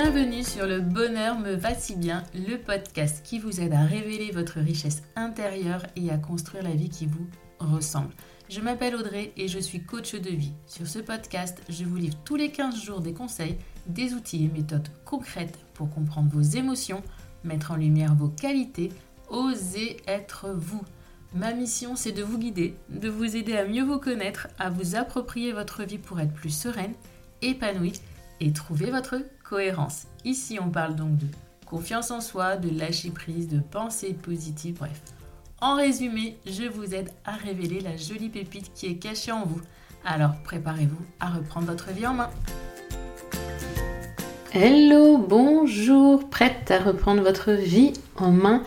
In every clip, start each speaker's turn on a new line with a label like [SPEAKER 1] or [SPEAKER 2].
[SPEAKER 1] Bienvenue sur Le Bonheur me va si bien, le podcast qui vous aide à révéler votre richesse intérieure et à construire la vie qui vous ressemble. Je m'appelle Audrey et je suis coach de vie. Sur ce podcast, je vous livre tous les 15 jours des conseils, des outils et méthodes concrètes pour comprendre vos émotions, mettre en lumière vos qualités, oser être vous. Ma mission, c'est de vous guider, de vous aider à mieux vous connaître, à vous approprier votre vie pour être plus sereine, épanouie et trouver votre cohérence. Ici, on parle donc de confiance en soi, de lâcher prise, de pensée positive, bref. En résumé, je vous aide à révéler la jolie pépite qui est cachée en vous. Alors préparez-vous à reprendre votre vie en main. Hello, bonjour, prête à reprendre votre vie en main.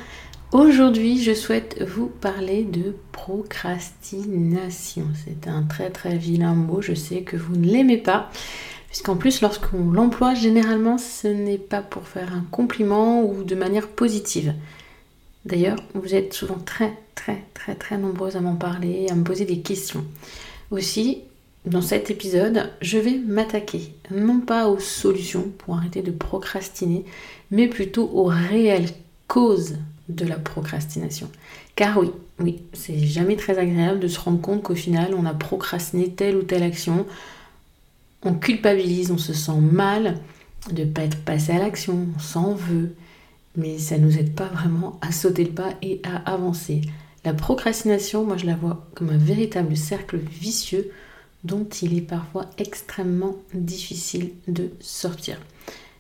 [SPEAKER 1] Aujourd'hui, je souhaite vous parler de procrastination. C'est un très très vilain mot, je sais que vous ne l'aimez pas. Puisqu'en plus, lorsqu'on l'emploie, généralement, ce n'est pas pour faire un compliment ou de manière positive. D'ailleurs, vous êtes souvent très, très, très, très nombreuses à m'en parler, à me poser des questions. Aussi, dans cet épisode, je vais m'attaquer non pas aux solutions pour arrêter de procrastiner, mais plutôt aux réelles causes de la procrastination. Car oui, oui, c'est jamais très agréable de se rendre compte qu'au final, on a procrastiné telle ou telle action on culpabilise, on se sent mal de ne pas être passé à l'action, on s'en veut, mais ça ne nous aide pas vraiment à sauter le pas et à avancer. La procrastination, moi je la vois comme un véritable cercle vicieux dont il est parfois extrêmement difficile de sortir.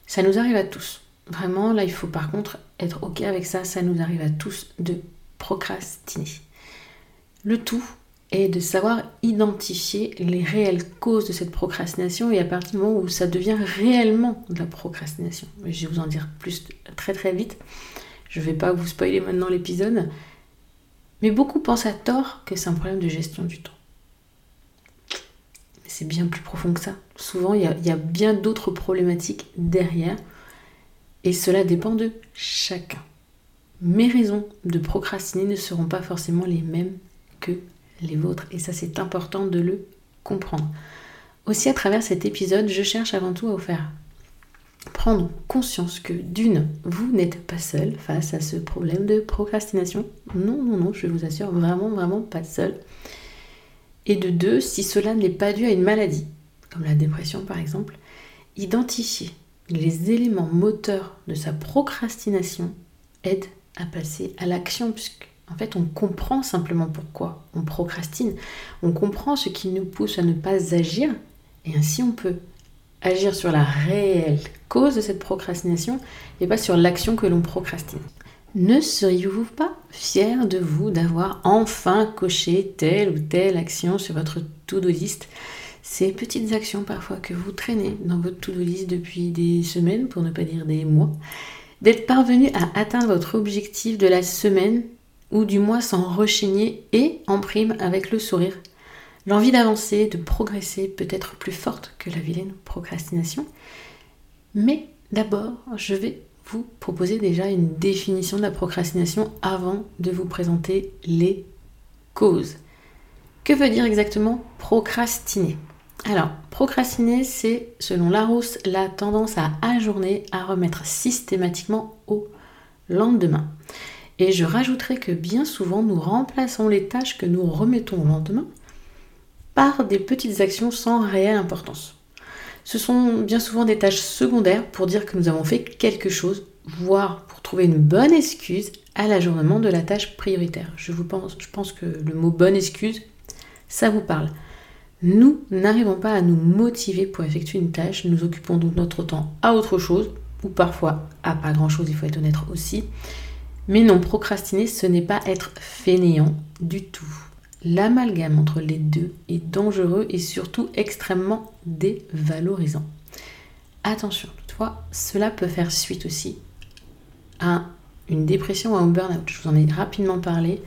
[SPEAKER 1] Ça nous arrive à tous. Vraiment, là, il faut par contre être OK avec ça. Ça nous arrive à tous de procrastiner. Le tout, et de savoir identifier les réelles causes de cette procrastination et à partir du moment où ça devient réellement de la procrastination. Je vais vous en dire plus très très vite. Je ne vais pas vous spoiler maintenant l'épisode. Mais beaucoup pensent à tort que c'est un problème de gestion du temps. C'est bien plus profond que ça. Souvent, il y a bien d'autres problématiques derrière. Et cela dépend de chacun. Mes raisons de procrastiner ne seront pas forcément les mêmes que les vôtres. Et ça, c'est important de le comprendre. Aussi, à travers cet épisode, je cherche avant tout à vous faire prendre conscience que d'une, vous n'êtes pas seul face à ce problème de procrastination. Non, non, non, je vous assure, vraiment, vraiment pas seul. Et de deux, si cela n'est pas dû à une maladie, comme la dépression par exemple, identifier les éléments moteurs de sa procrastination aide à passer à l'action, en fait, on comprend simplement pourquoi on procrastine. On comprend ce qui nous pousse à ne pas agir. Et ainsi, on peut agir sur la réelle cause de cette procrastination et pas sur l'action que l'on procrastine. Ne seriez-vous pas fier de vous d'avoir enfin coché telle ou telle action sur votre to-do list? Ces petites actions parfois que vous traînez dans votre to-do list depuis des semaines, pour ne pas dire des mois, d'être parvenu à atteindre votre objectif de la semaine ou du moins sans rechigner et en prime avec le sourire. L'envie d'avancer, de progresser peut être plus forte que la vilaine procrastination. Mais d'abord, je vais vous proposer déjà une définition de la procrastination avant de vous présenter les causes. Que veut dire exactement procrastiner? Alors, procrastiner, c'est, selon Larousse, la tendance à ajourner, à remettre systématiquement au lendemain. Et je rajouterai que bien souvent, nous remplaçons les tâches que nous remettons au lendemain par des petites actions sans réelle importance. Ce sont bien souvent des tâches secondaires pour dire que nous avons fait quelque chose, voire pour trouver une bonne excuse à l'ajournement de la tâche prioritaire. Je, vous pense, je pense que le mot bonne excuse, ça vous parle. Nous n'arrivons pas à nous motiver pour effectuer une tâche, nous occupons donc notre temps à autre chose, ou parfois à pas grand-chose, il faut être honnête aussi, mais non, procrastiner, ce n'est pas être fainéant du tout. L'amalgame entre les deux est dangereux et surtout extrêmement dévalorisant. Attention, toutefois, cela peut faire suite aussi à une dépression ou à un burn-out. Je vous en ai rapidement parlé.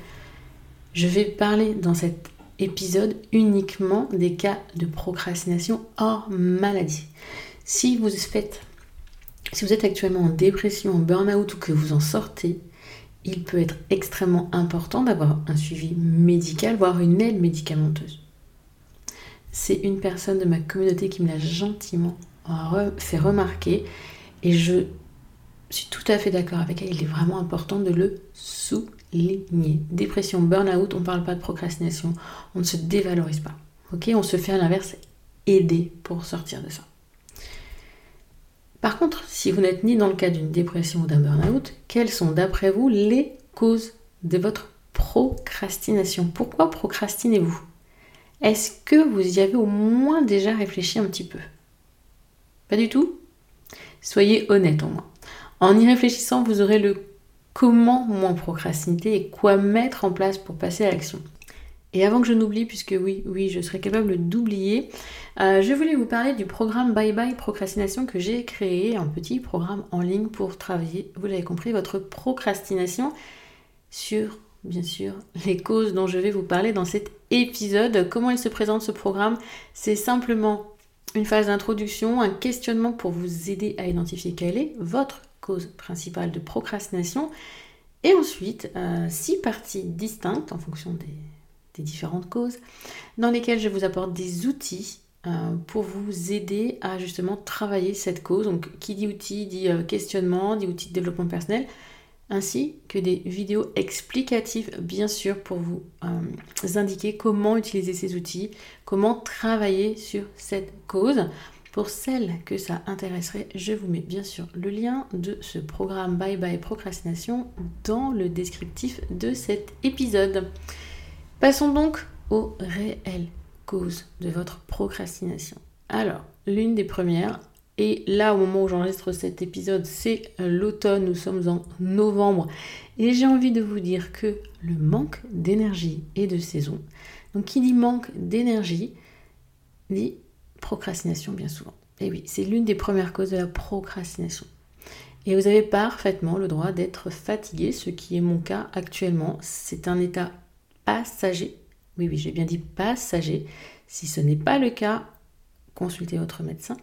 [SPEAKER 1] Je vais parler dans cet épisode uniquement des cas de procrastination hors maladie. Si vous faites, si vous êtes actuellement en dépression, en burn-out ou que vous en sortez, il peut être extrêmement important d'avoir un suivi médical, voire une aide médicamenteuse. C'est une personne de ma communauté qui me l'a gentiment fait remarquer Et je suis tout à fait d'accord avec elle, il est vraiment important de le souligner. Dépression, burn-out, on ne parle pas de procrastination, on ne se dévalorise pas. On se fait à l'inverse aider pour sortir de ça. Par contre, si vous n'êtes ni dans le cas d'une dépression ou d'un burn-out, quelles sont d'après vous les causes de votre procrastination? Pourquoi procrastinez-vous? Est-ce que vous y avez au moins déjà réfléchi un petit peu? Pas du tout? Soyez honnête au moins. En y réfléchissant, vous aurez le comment moins procrastiner et quoi mettre en place pour passer à l'action. Et avant que je n'oublie, puisque oui, oui, je serais capable d'oublier, euh, je voulais vous parler du programme Bye Bye Procrastination que j'ai créé, un petit programme en ligne pour travailler, vous l'avez compris, votre procrastination sur, bien sûr, les causes dont je vais vous parler dans cet épisode. Comment il se présente ce programme? C'est simplement une phase d'introduction, un questionnement pour vous aider à identifier quelle est votre cause principale de procrastination. Et ensuite, euh, six parties distinctes en fonction des, différentes causes, dans lesquelles je vous apporte des outils euh, pour vous aider à justement travailler cette cause. Donc, qui dit outils dit euh, questionnement, dit outils de développement personnel, ainsi que des vidéos explicatives, bien sûr, pour vous indiquer comment utiliser ces outils, comment travailler sur cette cause. Pour celles que ça intéresserait, je vous mets bien sûr le lien de ce programme Bye Bye Procrastination dans le descriptif de cet épisode. Passons donc aux réelles causes de votre procrastination. Alors, l'une des premières, et là au moment où j'enregistre cet épisode, c'est l'automne, nous sommes en novembre, et j'ai envie de vous dire que le manque d'énergie et de saison, donc qui dit manque d'énergie, dit procrastination bien souvent. Et oui, c'est l'une des premières causes de la procrastination. Et vous avez parfaitement le droit d'être fatigué, ce qui est mon cas actuellement. C'est un état passager. Oui, oui, j'ai bien dit passager. Si ce n'est pas le cas, consultez votre médecin.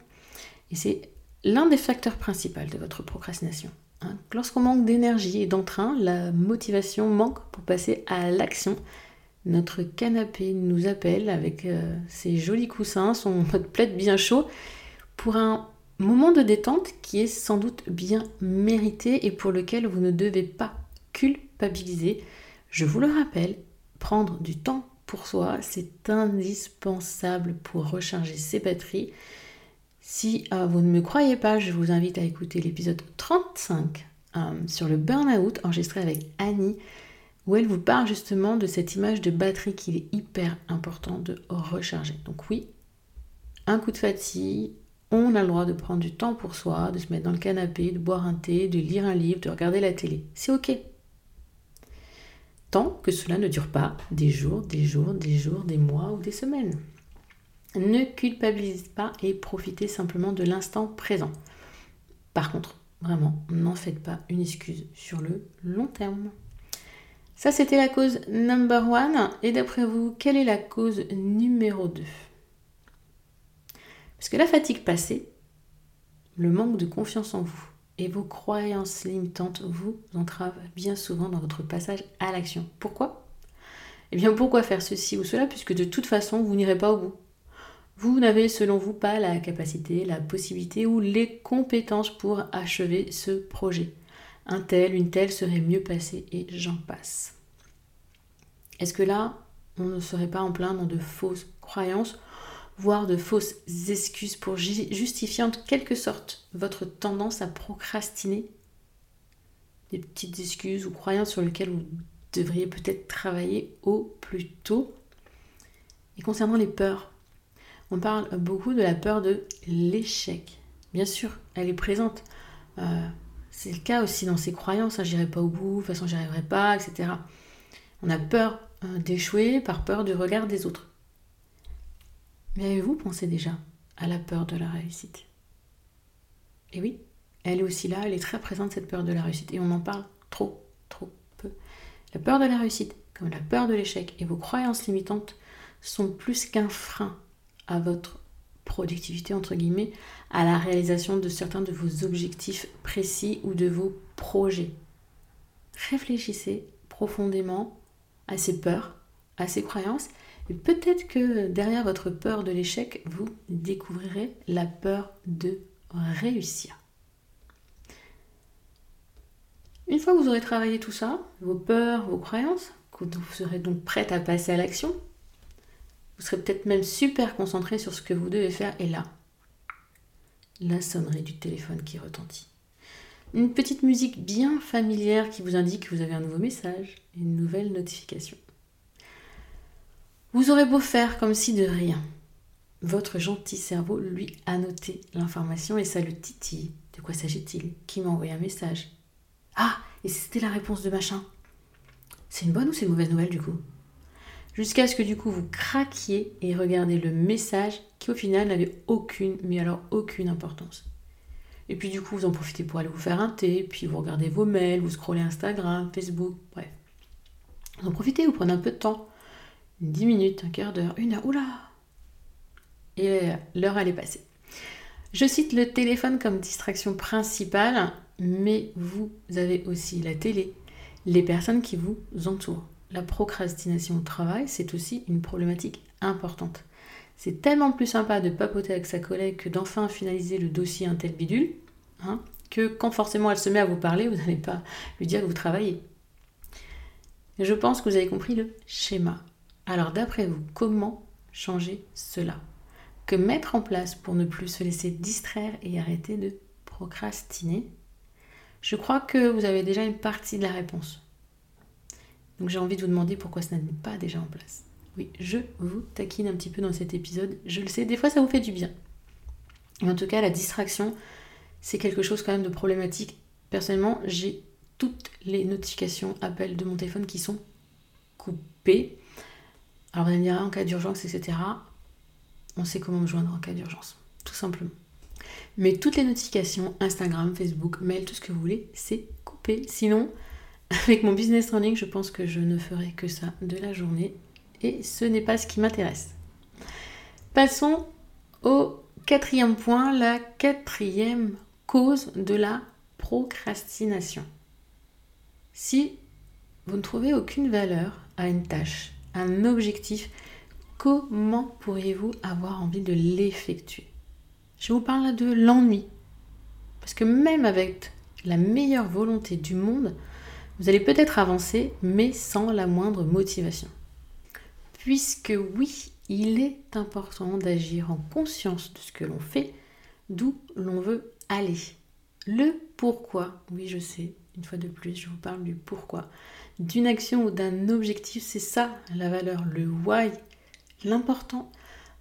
[SPEAKER 1] Et c'est l'un des facteurs principaux de votre procrastination. Hein. Lorsqu'on manque d'énergie et d'entrain, la motivation manque pour passer à l'action notre canapé nous appelle avec euh, ses jolis coussins, son mode plaid bien chaud, pour un moment de détente qui est sans doute bien mérité et pour lequel vous ne devez pas culpabiliser. Je vous le rappelle, prendre du temps pour soi, c'est indispensable pour recharger ses batteries. Si euh, vous ne me croyez pas, je vous invite à écouter l'épisode 35 euh, sur le burn-out enregistré avec Annie où elle vous parle justement de cette image de batterie qu'il est hyper important de recharger. Donc oui, un coup de fatigue, on a le droit de prendre du temps pour soi, de se mettre dans le canapé, de boire un thé, de lire un livre, de regarder la télé. C'est ok. Tant que cela ne dure pas des jours, des jours, des jours, des mois ou des semaines. Ne culpabilisez pas et profitez simplement de l'instant présent. Par contre, vraiment, n'en faites pas une excuse sur le long terme. Ça, c'était la cause number one. Et d'après vous, quelle est la cause numéro 2 Parce que la fatigue passée, le manque de confiance en vous et vos croyances limitantes vous entravent bien souvent dans votre passage à l'action. Pourquoi? Eh bien, pourquoi faire ceci ou cela? Puisque de toute façon, vous n'irez pas au bout. Vous n'avez selon vous pas la capacité, la possibilité ou les compétences pour achever ce projet un tel, une telle serait mieux passé et j'en passe. Est-ce que là, on ne serait pas en plein dans de fausses croyances, voire de fausses excuses pour justifier en quelque sorte votre tendance à procrastiner Des petites excuses ou croyances sur lesquelles vous devriez peut-être travailler au plus tôt. Et concernant les peurs, on parle beaucoup de la peur de l'échec. Bien sûr, elle est présente. Euh, c'est le cas aussi dans ses croyances, hein, j'irai pas au bout, de toute façon j'y arriverai pas, etc. On a peur hein, d'échouer par peur du regard des autres. Mais avez-vous pensé déjà à la peur de la réussite? Et oui, elle est aussi là, elle est très présente cette peur de la réussite et on en parle trop, trop peu. La peur de la réussite, comme la peur de l'échec et vos croyances limitantes sont plus qu'un frein à votre productivité, entre guillemets, à la réalisation de certains de vos objectifs précis ou de vos projets. Réfléchissez profondément à ces peurs, à ces croyances, peut-être que derrière votre peur de l'échec, vous découvrirez la peur de réussir. Une fois que vous aurez travaillé tout ça, vos peurs, vos croyances, que vous serez donc prête à passer à l'action, vous serez peut-être même super concentré sur ce que vous devez faire et là, la sonnerie du téléphone qui retentit. Une petite musique bien familière qui vous indique que vous avez un nouveau message, une nouvelle notification. Vous aurez beau faire comme si de rien. Votre gentil cerveau, lui, a noté l'information et ça le titille. De quoi s'agit-il? Qui m'a envoyé un message? Ah, et c'était la réponse de machin. C'est une bonne ou c'est une mauvaise nouvelle du coup? Jusqu'à ce que du coup vous craquiez et regardez le message qui au final n'avait aucune, mais alors aucune importance. Et puis du coup vous en profitez pour aller vous faire un thé, puis vous regardez vos mails, vous scrollez Instagram, Facebook, bref. Vous en profitez, vous prenez un peu de temps 10 minutes, un quart d'heure, une heure, oula Et l'heure elle est passée. Je cite le téléphone comme distraction principale, mais vous avez aussi la télé, les personnes qui vous entourent. La procrastination au travail, c'est aussi une problématique importante. C'est tellement plus sympa de papoter avec sa collègue que d'enfin finaliser le dossier un tel bidule, hein, que quand forcément elle se met à vous parler, vous n'allez pas lui dire que vous travaillez. Je pense que vous avez compris le schéma. Alors d'après vous, comment changer cela? Que mettre en place pour ne plus se laisser distraire et arrêter de procrastiner? Je crois que vous avez déjà une partie de la réponse. Donc j'ai envie de vous demander pourquoi ce n'est pas déjà en place. Oui, je vous taquine un petit peu dans cet épisode. Je le sais, des fois ça vous fait du bien. en tout cas, la distraction, c'est quelque chose quand même de problématique. Personnellement, j'ai toutes les notifications, appels de mon téléphone qui sont coupées. Alors vous allez me dire, en cas d'urgence, etc. On sait comment me joindre en cas d'urgence, tout simplement. Mais toutes les notifications, Instagram, Facebook, mail, tout ce que vous voulez, c'est coupé. Sinon, avec mon business running, je pense que je ne ferai que ça de la journée. Et ce n'est pas ce qui m'intéresse. Passons au quatrième point, la quatrième cause de la procrastination. Si vous ne trouvez aucune valeur à une tâche, un objectif, comment pourriez-vous avoir envie de l'effectuer? Je vous parle de l'ennui. Parce que même avec la meilleure volonté du monde, vous allez peut-être avancer, mais sans la moindre motivation. Puisque oui, il est important d'agir en conscience de ce que l'on fait, d'où l'on veut aller. Le pourquoi, oui je sais, une fois de plus, je vous parle du pourquoi d'une action ou d'un objectif, c'est ça la valeur, le why. L'important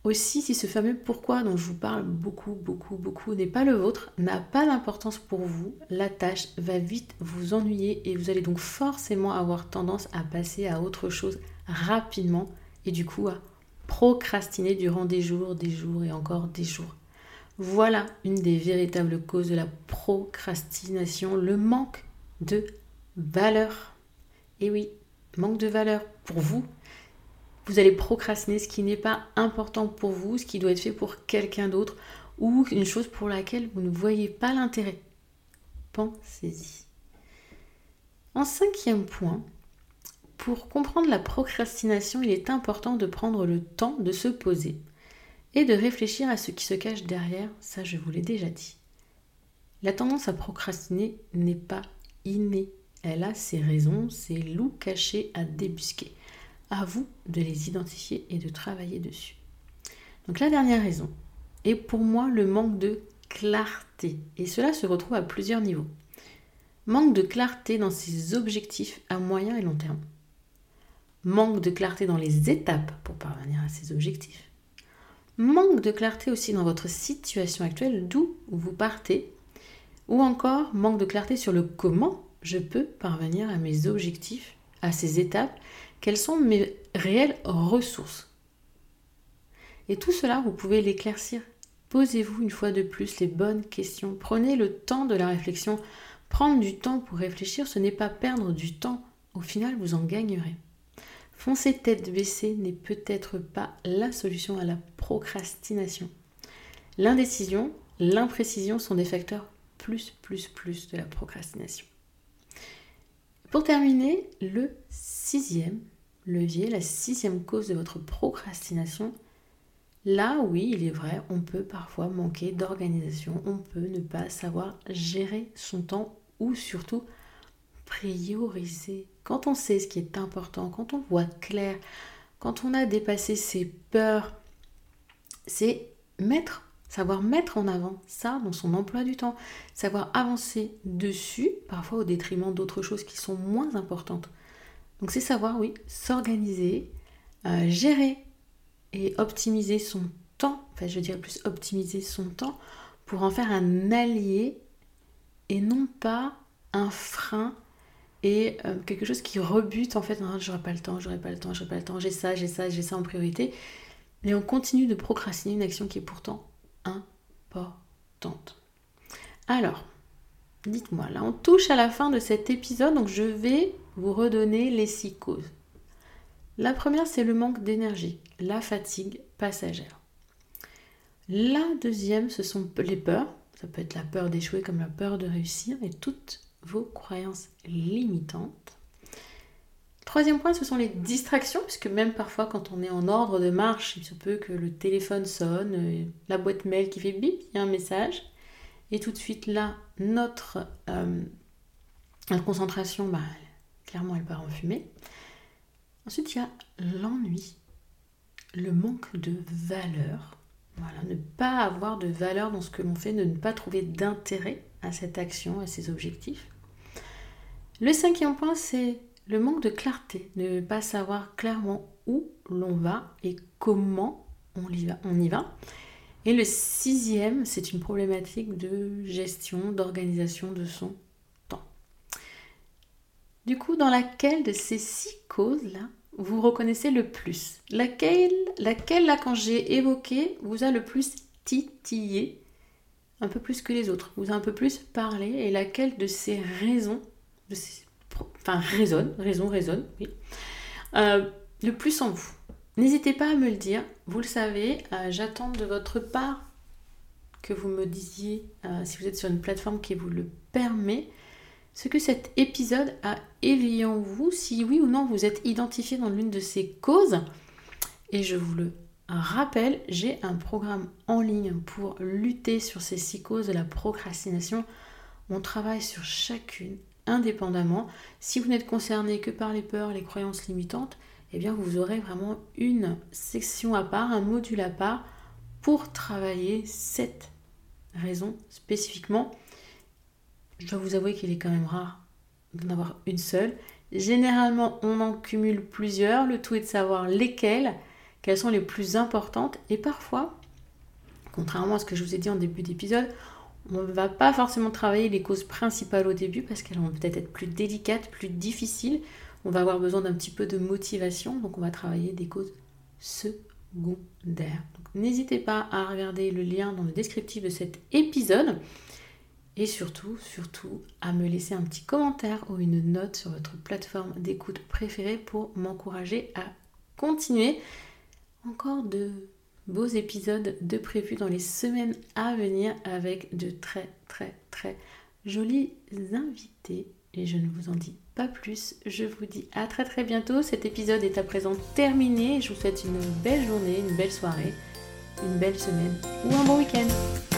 [SPEAKER 1] aussi, si ce fameux pourquoi dont je vous parle beaucoup, beaucoup, beaucoup n'est pas le vôtre, n'a pas d'importance pour vous, la tâche va vite vous ennuyer et vous allez donc forcément avoir tendance à passer à autre chose rapidement et du coup à procrastiner durant des jours, des jours et encore des jours. Voilà une des véritables causes de la procrastination, le manque de valeur. Et oui, manque de valeur pour vous. Vous allez procrastiner ce qui n'est pas important pour vous, ce qui doit être fait pour quelqu'un d'autre ou une chose pour laquelle vous ne voyez pas l'intérêt. Pensez-y. En cinquième point, pour comprendre la procrastination, il est important de prendre le temps de se poser et de réfléchir à ce qui se cache derrière, ça je vous l'ai déjà dit. La tendance à procrastiner n'est pas innée elle a ses raisons, ses loups cachés à débusquer. À vous de les identifier et de travailler dessus. Donc la dernière raison est pour moi le manque de clarté. Et cela se retrouve à plusieurs niveaux. Manque de clarté dans ses objectifs à moyen et long terme. Manque de clarté dans les étapes pour parvenir à ses objectifs. Manque de clarté aussi dans votre situation actuelle, d'où vous partez. Ou encore manque de clarté sur le comment je peux parvenir à mes objectifs, à ces étapes, quelles sont mes réelles ressources. Et tout cela, vous pouvez l'éclaircir. Posez-vous une fois de plus les bonnes questions. Prenez le temps de la réflexion. Prendre du temps pour réfléchir, ce n'est pas perdre du temps. Au final, vous en gagnerez. Foncer tête baissée n'est peut-être pas la solution à la procrastination. L'indécision, l'imprécision sont des facteurs plus, plus, plus de la procrastination. Pour terminer, le sixième levier, la sixième cause de votre procrastination, là oui, il est vrai, on peut parfois manquer d'organisation, on peut ne pas savoir gérer son temps ou surtout prioriser. Quand on sait ce qui est important, quand on voit clair, quand on a dépassé ses peurs, c'est mettre, savoir mettre en avant ça dans son emploi du temps, savoir avancer dessus, parfois au détriment d'autres choses qui sont moins importantes. Donc c'est savoir, oui, s'organiser, euh, gérer et optimiser son temps, enfin je dirais plus optimiser son temps pour en faire un allié et non pas un frein et euh, quelque chose qui rebute en fait, j'aurais pas le temps, j'aurais pas le temps, j'aurais pas le temps, j'ai ça, j'ai ça, j'ai ça en priorité. Et on continue de procrastiner une action qui est pourtant importante. Alors, dites-moi, là on touche à la fin de cet épisode, donc je vais vous redonner les six causes. La première, c'est le manque d'énergie, la fatigue passagère. La deuxième, ce sont les peurs. Ça peut être la peur d'échouer comme la peur de réussir et toutes vos croyances limitantes. Troisième point, ce sont les distractions, puisque même parfois quand on est en ordre de marche, il se peut que le téléphone sonne, euh, la boîte mail qui fait bip, il y a un message, et tout de suite là, notre, euh, concentration, bah, clairement, elle part en fumée. Ensuite, il y a l'ennui, le manque de valeur. Voilà, ne pas avoir de valeur dans ce que l'on fait, ne pas trouver d'intérêt à cette action, à ses objectifs. Le cinquième point, c'est le manque de clarté, ne pas savoir clairement où l'on va et comment on y va. Et le sixième, c'est une problématique de gestion, d'organisation de son temps. Du coup, dans laquelle de ces six causes-là, vous reconnaissez le plus? Laquelle, laquelle là, quand j'ai évoqué, vous a le plus titillé? Un peu plus que les autres, vous a un peu plus parlé, et laquelle de ces raisons, enfin résonne, raison résonne, oui, euh, le plus en vous. N'hésitez pas à me le dire, vous le savez, euh, j'attends de votre part que vous me disiez, euh, si vous êtes sur une plateforme qui vous le permet, ce que cet épisode a éveillé en vous, si oui ou non vous êtes identifié dans l'une de ces causes. Et je vous le rappelle, j'ai un programme en ligne pour lutter sur ces six causes de la procrastination. On travaille sur chacune indépendamment. Si vous n'êtes concerné que par les peurs, les croyances limitantes, eh bien vous aurez vraiment une section à part, un module à part pour travailler cette raison spécifiquement. Je dois vous avouer qu'il est quand même rare d'en avoir une seule. Généralement, on en cumule plusieurs. Le tout est de savoir lesquelles, quelles sont les plus importantes. Et parfois, contrairement à ce que je vous ai dit en début d'épisode, on ne va pas forcément travailler les causes principales au début parce qu'elles vont peut-être être plus délicates, plus difficiles. On va avoir besoin d'un petit peu de motivation, donc on va travailler des causes secondaires. N'hésitez pas à regarder le lien dans le descriptif de cet épisode et surtout, surtout à me laisser un petit commentaire ou une note sur votre plateforme d'écoute préférée pour m'encourager à continuer encore de beaux épisodes de prévus dans les semaines à venir avec de très très très jolis invités. Et je ne vous en dis pas plus. Je vous dis à très très bientôt. Cet épisode est à présent terminé. Je vous souhaite une belle journée, une belle soirée, une belle semaine ou un bon week-end.